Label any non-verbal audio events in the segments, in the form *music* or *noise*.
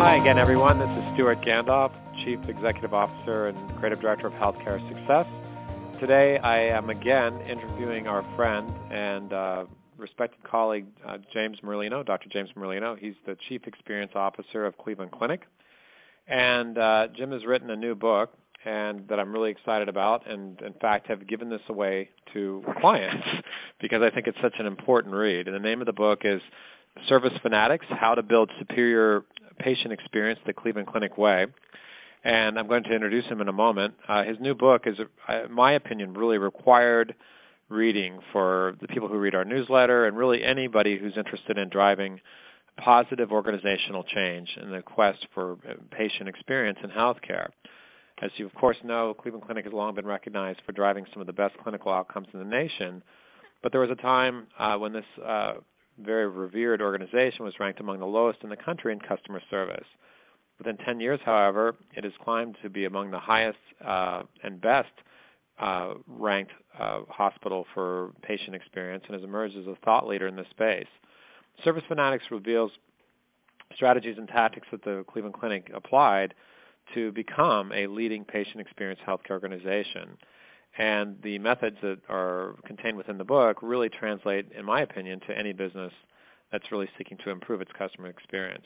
Hi again, everyone. This is Stewart Gandolf, Chief Executive Officer and Creative Director of Healthcare Success. Today, I am again interviewing our friend and uh, respected colleague, uh, James Merlino, Dr. James Merlino. He's the Chief Experience Officer of Cleveland Clinic. And uh, Jim has written a new book and that I'm really excited about, and in fact have given this away to clients *laughs* because I think it's such an important read. And the name of the book is Service Fanatics: How to Build Superior Patient Experience the Cleveland Clinic Way. And I'm going to introduce him in a moment. Uh, his new book is, uh, in my opinion, really required reading for the people who read our newsletter and really anybody who's interested in driving positive organizational change in the quest for uh, patient experience in healthcare. As you, of course, know, Cleveland Clinic has long been recognized for driving some of the best clinical outcomes in the nation. But there was a time uh, when this uh, very revered organization was ranked among the lowest in the country in customer service. Within 10 years, however, it has climbed to be among the highest uh, and best uh, ranked uh, hospital for patient experience and has emerged as a thought leader in this space. Service Fanatics reveals strategies and tactics that the Cleveland Clinic applied to become a leading patient experience healthcare organization. And the methods that are contained within the book really translate, in my opinion, to any business that's really seeking to improve its customer experience.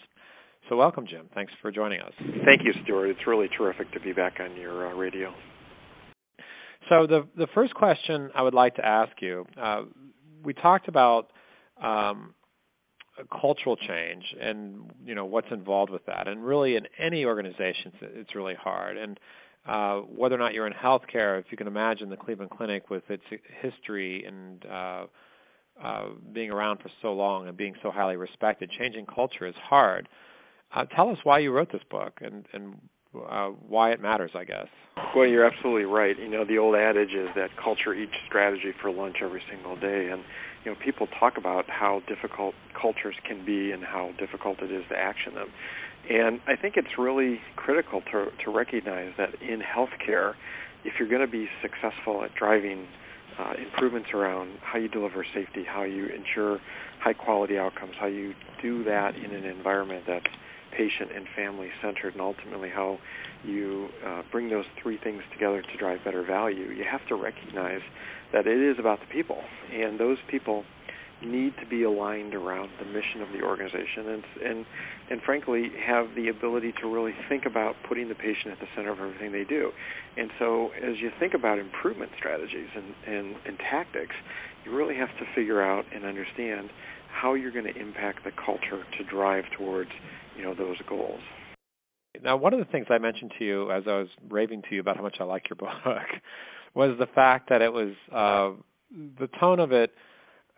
So, welcome, Jim. Thanks for joining us. Thank you, Stewart. It's really terrific to be back on your uh, radio. So, the the first question I would like to ask you, uh, we talked about um, cultural change and you know what's involved with that, and really in any organization, it's really hard. And uh, whether or not you're in healthcare, if you can imagine the Cleveland Clinic with its history and uh, uh, being around for so long and being so highly respected, changing culture is hard. Uh, tell us why you wrote this book and, and uh, why it matters, I guess. Well, you're absolutely right. You know, the old adage is that culture eats strategy for lunch every single day, and you know, people talk about how difficult cultures can be and how difficult it is to action them. And I think it's really critical to to recognize that in healthcare, if you're going to be successful at driving uh, improvements around how you deliver safety, how you ensure high quality outcomes, how you do that in an environment that's patient and family centered, and ultimately how you uh, bring those three things together to drive better value, you have to recognize that it is about the people, and those people need to be aligned around the mission of the organization and and and frankly have the ability to really think about putting the patient at the center of everything they do. And so as you think about improvement strategies and and, and tactics, you really have to figure out and understand how you're going to impact the culture to drive towards, you know, those goals. Now, one of the things I mentioned to you as I was raving to you about how much I like your book *laughs* was the fact that it was uh, the tone of it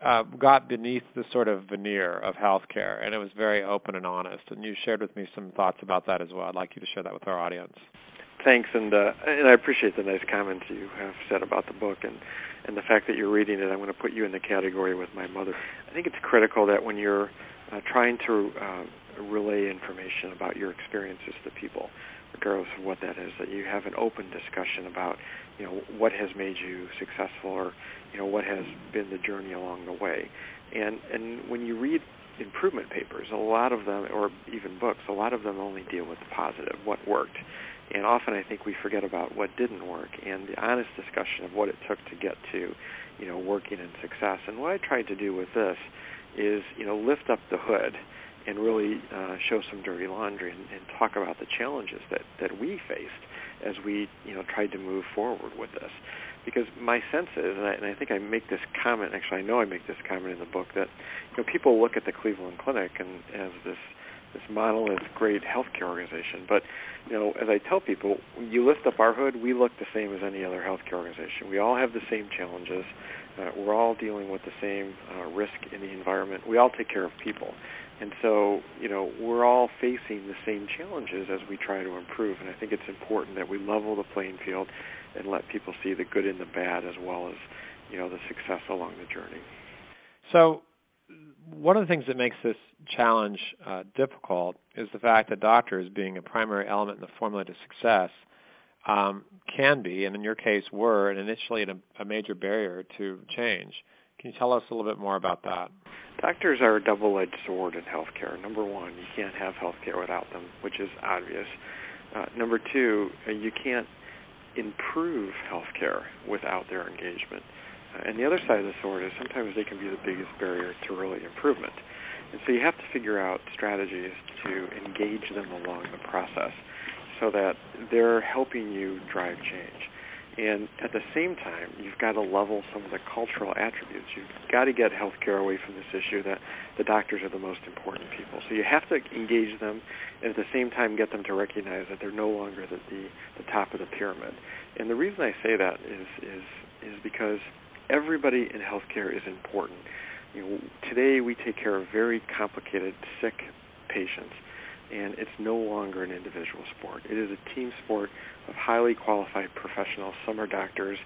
uh, got beneath the sort of veneer of healthcare, and it was very open and honest. And you shared with me some thoughts about that as well. I'd like you to share that with our audience. Thanks, and uh, and I appreciate the nice comments you have said about the book and and the fact that you're reading it. I'm going to put you in the category with my mother. I think it's critical that when you're uh, trying to uh, relay information about your experiences to people, regardless of what that is, that you have an open discussion about you know what has made you successful or you know what has been the journey along the way. And and when you read improvement papers a lot of them or even books a lot of them only deal with the positive what worked. And often i think we forget about what didn't work and the honest discussion of what it took to get to you know working and success. And what i tried to do with this is you know lift up the hood and really uh, show some dirty laundry and, and talk about the challenges that that we faced as we you know tried to move forward with this. Because my sense is, and I, and I think I make this comment. Actually, I know I make this comment in the book that you know people look at the Cleveland Clinic and as this this monolith great healthcare organization. But you know, as I tell people, you lift up our hood, we look the same as any other healthcare organization. We all have the same challenges. Uh, we're all dealing with the same uh, risk in the environment. We all take care of people. And so, you know, we're all facing the same challenges as we try to improve. And I think it's important that we level the playing field and let people see the good and the bad as well as, you know, the success along the journey. So, one of the things that makes this challenge uh, difficult is the fact that doctors, being a primary element in the formula to success, um, can be, and in your case were, and initially a, a major barrier to change. Can you tell us a little bit more about that? Doctors are a double-edged sword in healthcare. Number one, you can't have healthcare without them, which is obvious. Uh, number two, uh, you can't improve healthcare without their engagement. Uh, and the other side of the sword is sometimes they can be the biggest barrier to really improvement. And so you have to figure out strategies to engage them along the process so that they're helping you drive change. And at the same time, you've got to level some of the cultural attributes. You've got to get healthcare away from this issue that the doctors are the most important people. So you have to engage them, and at the same time, get them to recognize that they're no longer the the, the top of the pyramid. And the reason I say that is is is because everybody in healthcare is important. You know, today we take care of very complicated, sick patients and it's no longer an individual sport. It is a team sport of highly qualified professionals. Some are doctors,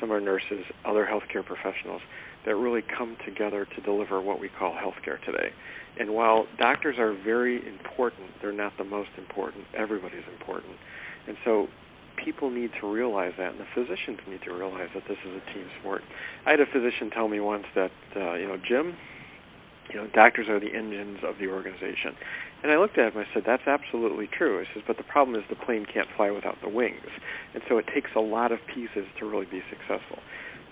some are nurses, other healthcare professionals that really come together to deliver what we call healthcare today. And while doctors are very important, they're not the most important. Everybody's important. And so people need to realize that, and the physicians need to realize that this is a team sport. I had a physician tell me once that, uh, you know, Jim, you know, doctors are the engines of the organization. And I looked at him and I said, that's absolutely true. I says, but the problem is the plane can't fly without the wings. And so it takes a lot of pieces to really be successful.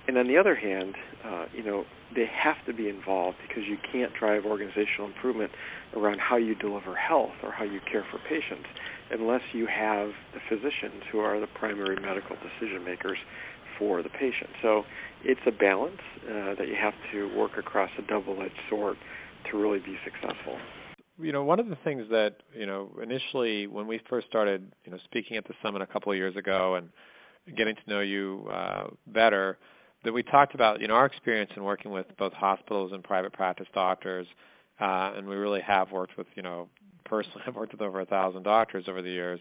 And on the other hand, uh, you know, they have to be involved because you can't drive organizational improvement around how you deliver health or how you care for patients unless you have the physicians who are the primary medical decision makers for the patient. So it's a balance uh, that you have to work across a double-edged sword to really be successful. You know, one of the things that you know initially when we first started, you know, speaking at the summit a couple of years ago and getting to know you uh, better, that we talked about, you know, our experience in working with both hospitals and private practice doctors, uh, and we really have worked with, you know, personally, *laughs* I've worked with over a thousand doctors over the years.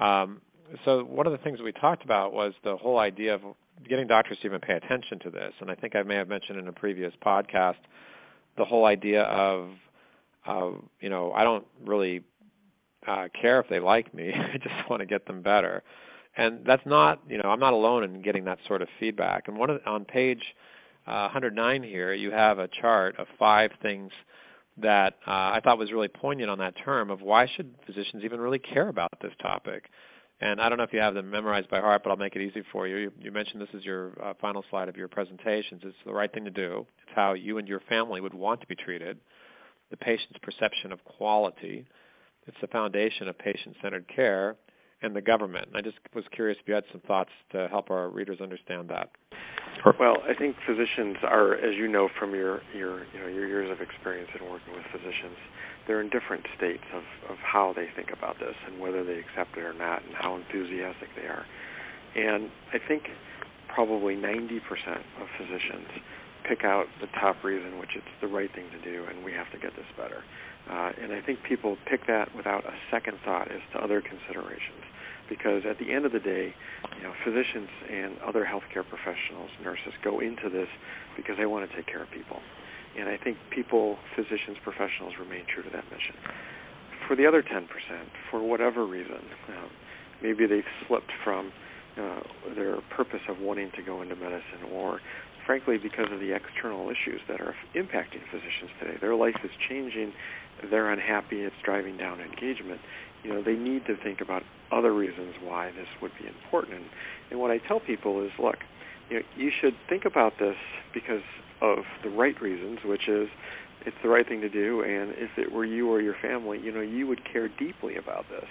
Um, so one of the things we talked about was the whole idea of getting doctors to even pay attention to this. And I think I may have mentioned in a previous podcast the whole idea of, uh, you know, I don't really uh, care if they like me. *laughs* I just want to get them better. And that's not, you know, I'm not alone in getting that sort of feedback. And one of on page uh, 109 here, you have a chart of five things that uh, I thought was really poignant on that term of why should physicians even really care about this topic. And I don't know if you have them memorized by heart, but I'll make it easy for you. You, you mentioned this is your uh, final slide of your presentations. It's the right thing to do. It's how you and your family would want to be treated. The patient's perception of quality. It's the foundation of patient-centered care, and the government. And I just was curious if you had some thoughts to help our readers understand that. Well, I think physicians are, as you know from your your you know your years of experience in working with physicians, they're in different states of, of how they think about this and whether they accept it or not and how enthusiastic they are. And I think probably 90% of physicians pick out the top reason, which it's the right thing to do, and we have to get this better. Uh, and I think people pick that without a second thought as to other considerations. Because at the end of the day, you know, physicians and other healthcare professionals, nurses, go into this because they want to take care of people. And I think people, physicians, professionals remain true to that mission. For the other 10%, for whatever reason, uh, maybe they've slipped from uh, their purpose of wanting to go into medicine, or frankly, because of the external issues that are impacting physicians today. Their life is changing, they're unhappy, it's driving down engagement. You know, they need to think about other reasons why this would be important. And, what I tell people is, look, you know, you should think about this because of the right reasons, which is it's the right thing to do, and if it were you or your family, you know, you would care deeply about this.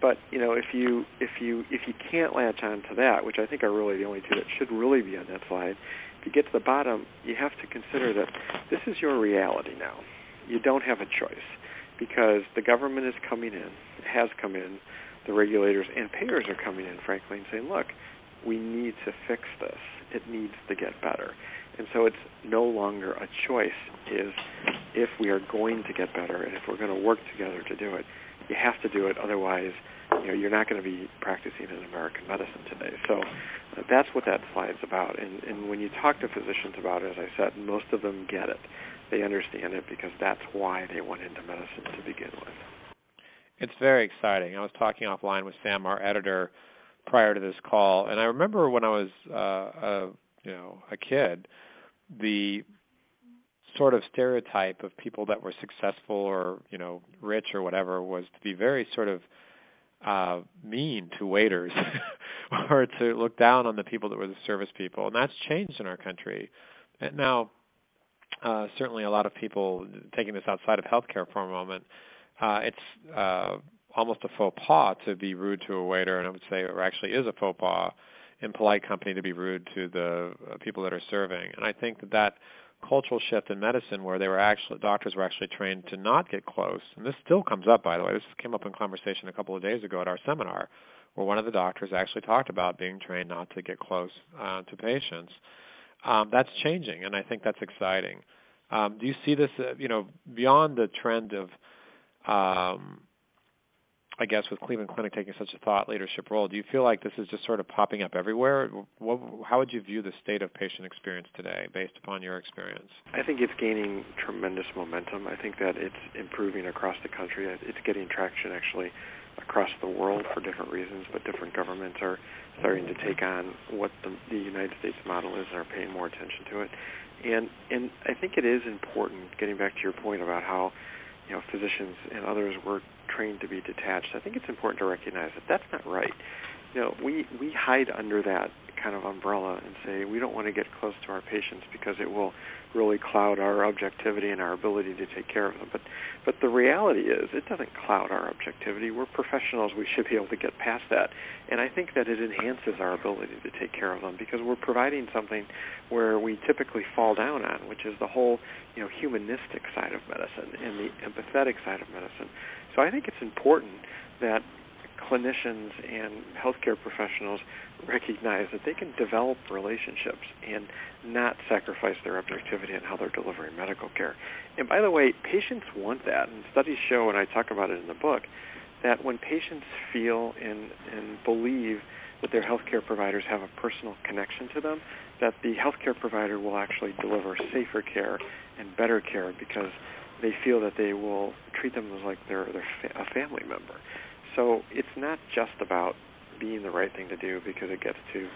But you know, if you if you if you can't latch on to that, which I think are really the only two that should really be on that slide, you get to the bottom, you have to consider that this is your reality now. You don't have a choice because the government is coming in, has come in, the regulators and payers are coming in, frankly, and saying, look, we need to fix this. It needs to get better. And so it's no longer a choice is if we are going to get better and if we're going to work together to do it, you have to do it. Otherwise, you know, you're not going to be practicing in American medicine today. So uh, that's what that slide's about. And, and when you talk to physicians about it, as I said, most of them get it. They understand it because that's why they went into medicine to begin with. It's very exciting. I was talking offline with Sam, our editor, prior to this call, and I remember when I was uh, a you know a kid the sort of stereotype of people that were successful or you know rich or whatever was to be very sort of uh mean to waiters *laughs* or to look down on the people that were the service people. And that's changed in our country. And now uh certainly a lot of people taking this outside of healthcare for a moment uh it's uh almost a faux pas to be rude to a waiter and I would say it actually is a faux pas in polite company to be rude to the uh, people that are serving. And I think that that cultural shift in medicine where they were actually doctors were actually trained to not get close. And this still comes up by the way. This came up in conversation a couple of days ago at our seminar where one of the doctors actually talked about being trained not to get close uh, to patients. Um, that's changing and i think that's exciting. Um, do you see this uh, you know beyond the trend of um, I guess with Cleveland Clinic taking such a thought leadership role, do you feel like this is just sort of popping up everywhere? What, how would you view the state of patient experience today, based upon your experience? I think it's gaining tremendous momentum. I think that it's improving across the country. It's getting traction actually across the world for different reasons, but different governments are starting to take on what the, the United States model is and are paying more attention to it. And and I think it is important. Getting back to your point about how you know physicians and others were trained to be detached. I think it's important to recognize that that's not right. You know, we we hide under that kind of umbrella and say we don't want to get close to our patients because it will really cloud our objectivity and our ability to take care of them. But but the reality is it doesn't cloud our objectivity. We're professionals. We should be able to get past that. And I think that it enhances our ability to take care of them because we're providing something where we typically fall down on, which is the whole, you know, humanistic side of medicine and the empathetic side of medicine. So I think it's important that clinicians and healthcare professionals recognize that they can develop relationships and not sacrifice their objectivity in how they're delivering medical care. And by the way, patients want that, and studies show, and I talk about it in the book, that when patients feel and, and believe that their healthcare providers have a personal connection to them, that the healthcare provider will actually deliver safer care and better care because they feel that they will treat them as like they're, they're a family member. So it's not just about being the right thing to do because it gets to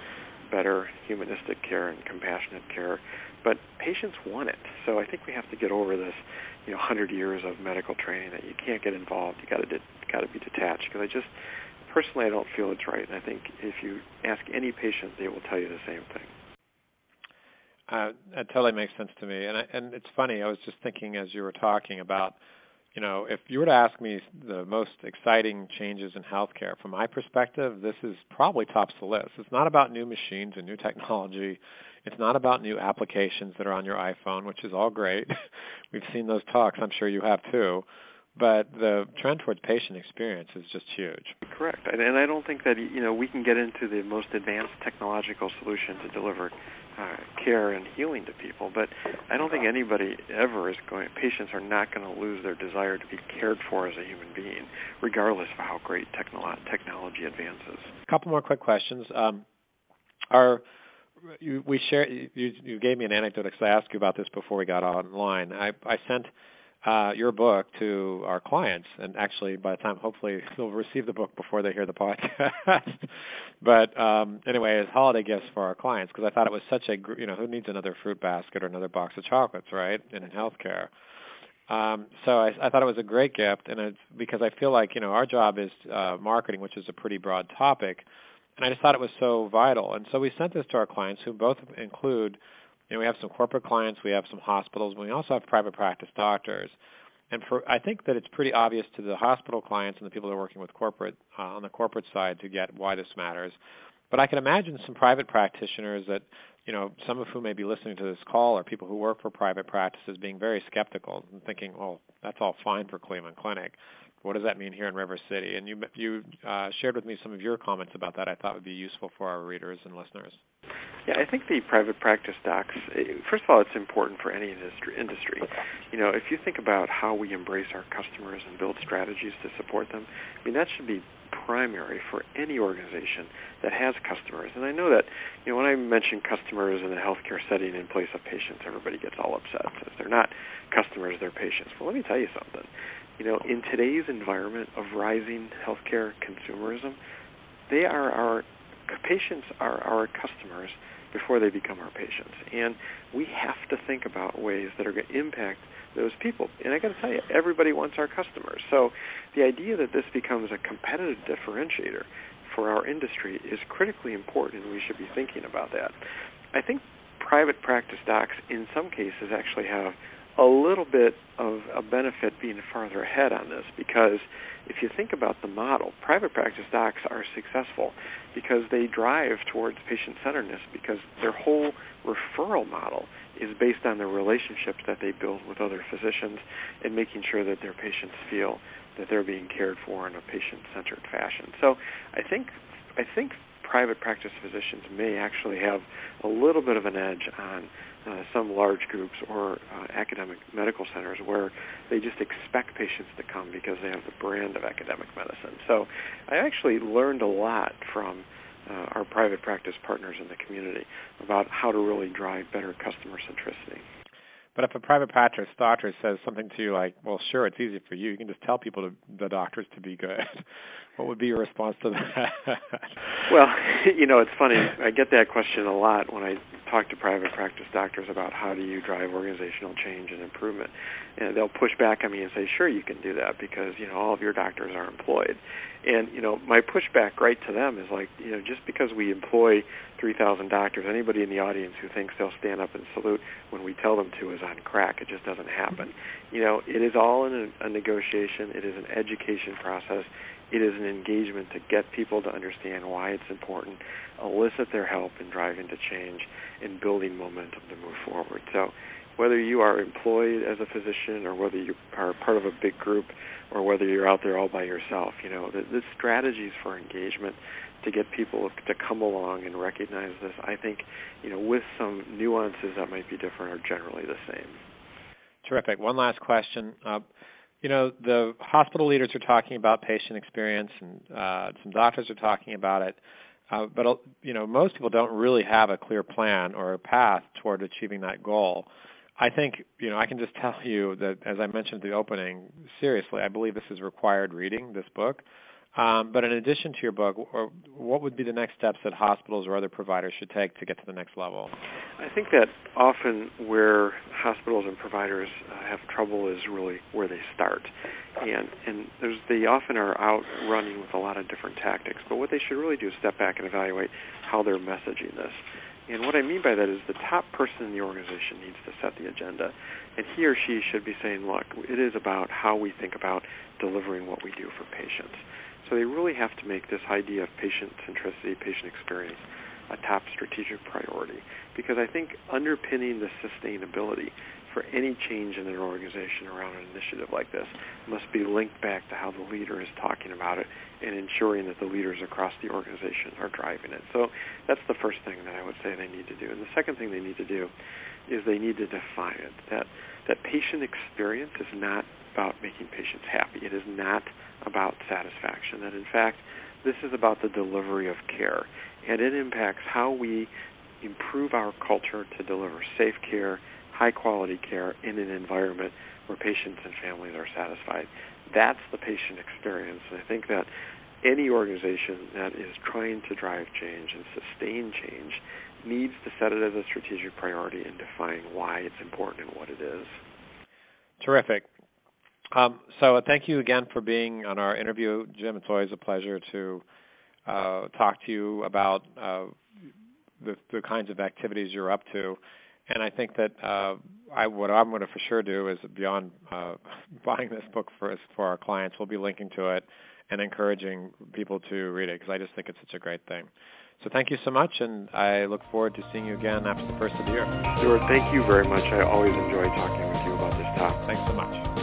better humanistic care and compassionate care, but patients want it. So I think we have to get over this, you know, 100 years of medical training that you can't get involved. You got to got to be detached because I just personally I don't feel it's right. And I think if you ask any patient, they will tell you the same thing. Uh, that totally makes sense to me, and I, and it's funny. I was just thinking as you were talking about you know, if you were to ask me the most exciting changes in healthcare, from my perspective, this is probably tops the list. It's not about new machines and new technology. It's not about new applications that are on your iPhone, which is all great. *laughs* We've seen those talks. I'm sure you have too. But the trend towards patient experience is just huge. Correct, and I don't think that you know we can get into the most advanced technological solution to deliver uh, care and healing to people. But I don't think anybody ever is going. Patients are not going to lose their desire to be cared for as a human being, regardless of how great technolo- technology advances. A couple more quick questions. Um, are you, we share? You, you gave me an anecdote because I asked you about this before we got online. I, I sent uh, your book to our clients, and actually, by the time hopefully *laughs* they'll receive the book before they hear the podcast. *laughs* but um, anyway, as holiday gifts for our clients, because I thought it was such a you know who needs another fruit basket or another box of chocolates, right? And in healthcare. Um, so I, I thought it was a great gift, and it's because I feel like you know our job is uh, marketing, which is a pretty broad topic, and I just thought it was so vital. And so we sent this to our clients, who both include you know, we have some corporate clients, we have some hospitals, and we also have private practice doctors. And for I think that it's pretty obvious to the hospital clients and the people that are working with corporate uh, on the corporate side to get why this matters. But I can imagine some private practitioners that, you know, some of whom may be listening to this call or people who work for private practices being very skeptical and thinking, "Well, that's all fine for Cleveland Clinic. What does that mean here in River City?" And you you uh, shared with me some of your comments about that. I thought would be useful for our readers and listeners. Yeah, I think the private practice docs. First of all, it's important for any industry. Industry, you know, if you think about how we embrace our customers and build strategies to support them, I mean that should be primary for any organization that has customers. And I know that, you know, when I mention customers in a healthcare setting in place of patients, everybody gets all upset. Says they're not customers, they're patients. Well, let me tell you something. You know, in today's environment of rising healthcare consumerism, they are our patients are our customers before they become our patients. And we have to think about ways that are going to impact those people. And I got to tell you, everybody wants our customers. So the idea that this becomes a competitive differentiator for our industry is critically important, and we should be thinking about that. I think private practice docs, in some cases, actually have a little bit of a benefit being farther ahead on this because if you think about the model, private practice docs are successful because they drive towards patient centeredness because their whole referral model is based on the relationships that they build with other physicians and making sure that their patients feel that they're being cared for in a patient centered fashion. So I think I think private practice physicians may actually have a little bit of an edge on uh, some large groups or uh, academic medical centers where they just expect patients to come because they have the brand of academic medicine. So I actually learned a lot from uh, our private practice partners in the community about how to really drive better customer centricity. But if a private practice doctor says something to you like, "Well, sure, it's easy for you. You can just tell people to, the doctors to be good," *laughs* what would be your response to that? *laughs* well, *laughs* you know, it's funny. I get that question a lot when I talk to private practice doctors about how do you drive organizational change and improvement. And they'll push back on me and say, "Sure, you can do that because you know all of your doctors are employed." And you know, my pushback right to them is like, you know, just because we employ 3,000 doctors, anybody in the audience who thinks they'll stand up and salute when we tell them to is on crack. It just doesn't happen. You know, it is all in a, a negotiation. It is an education process. It is an engagement to get people to understand why it's important, elicit their help in driving to change, and building momentum to move forward. So, whether you are employed as a physician or whether you are part of a big group or whether you're out there all by yourself, you know, the, the strategies for engagement to get people to come along and recognize this, I think, you know, with some nuances that might be different, are generally the same. Terrific. One last question. Uh, you know, the hospital leaders are talking about patient experience, and uh, some doctors are talking about it. Uh, but you know, most people don't really have a clear plan or a path toward achieving that goal. I think you know I can just tell you that, as I mentioned at the opening, seriously, I believe this is required reading. This book. Um, but in addition to your book, what would be the next steps that hospitals or other providers should take to get to the next level? I think that often where hospitals and providers uh, have trouble is really where they start, and and they often are out running with a lot of different tactics. But what they should really do is step back and evaluate how they're messaging this. And what I mean by that is the top person in the organization needs to set the agenda. And he or she should be saying, look, it is about how we think about delivering what we do for patients. So they really have to make this idea of patient centricity, patient experience, a top strategic priority. Because I think underpinning the sustainability for any change in an organization around an initiative like this must be linked back to how the leader is talking about it and ensuring that the leaders across the organization are driving it. So that's the first thing that I would say they need to do. And the second thing they need to do is they need to define it. That that patient experience is not about making patients happy. It is not about satisfaction. That in fact, this is about the delivery of care, and it impacts how we improve our culture to deliver safe care, high quality care in an environment where patients and families are satisfied. That's the patient experience. And I think that any organization that is trying to drive change and sustain change needs to set it as a strategic priority and define why it's important and what it is. Terrific. Um, so uh, thank you again for being on our interview, Jim. It's always a pleasure to uh, talk to you about uh, the, the, kinds of activities you're up to. And I think that uh, I, what I'm going to for sure do is beyond uh, *laughs* buying this book for us for our clients, we'll be linking to it and encouraging people to read it because I just think it's such a great thing. So thank you so much, and I look forward to seeing you again after the first of the year. Stewart, thank you very much. I always enjoy talking with you about this topic. Thanks so much.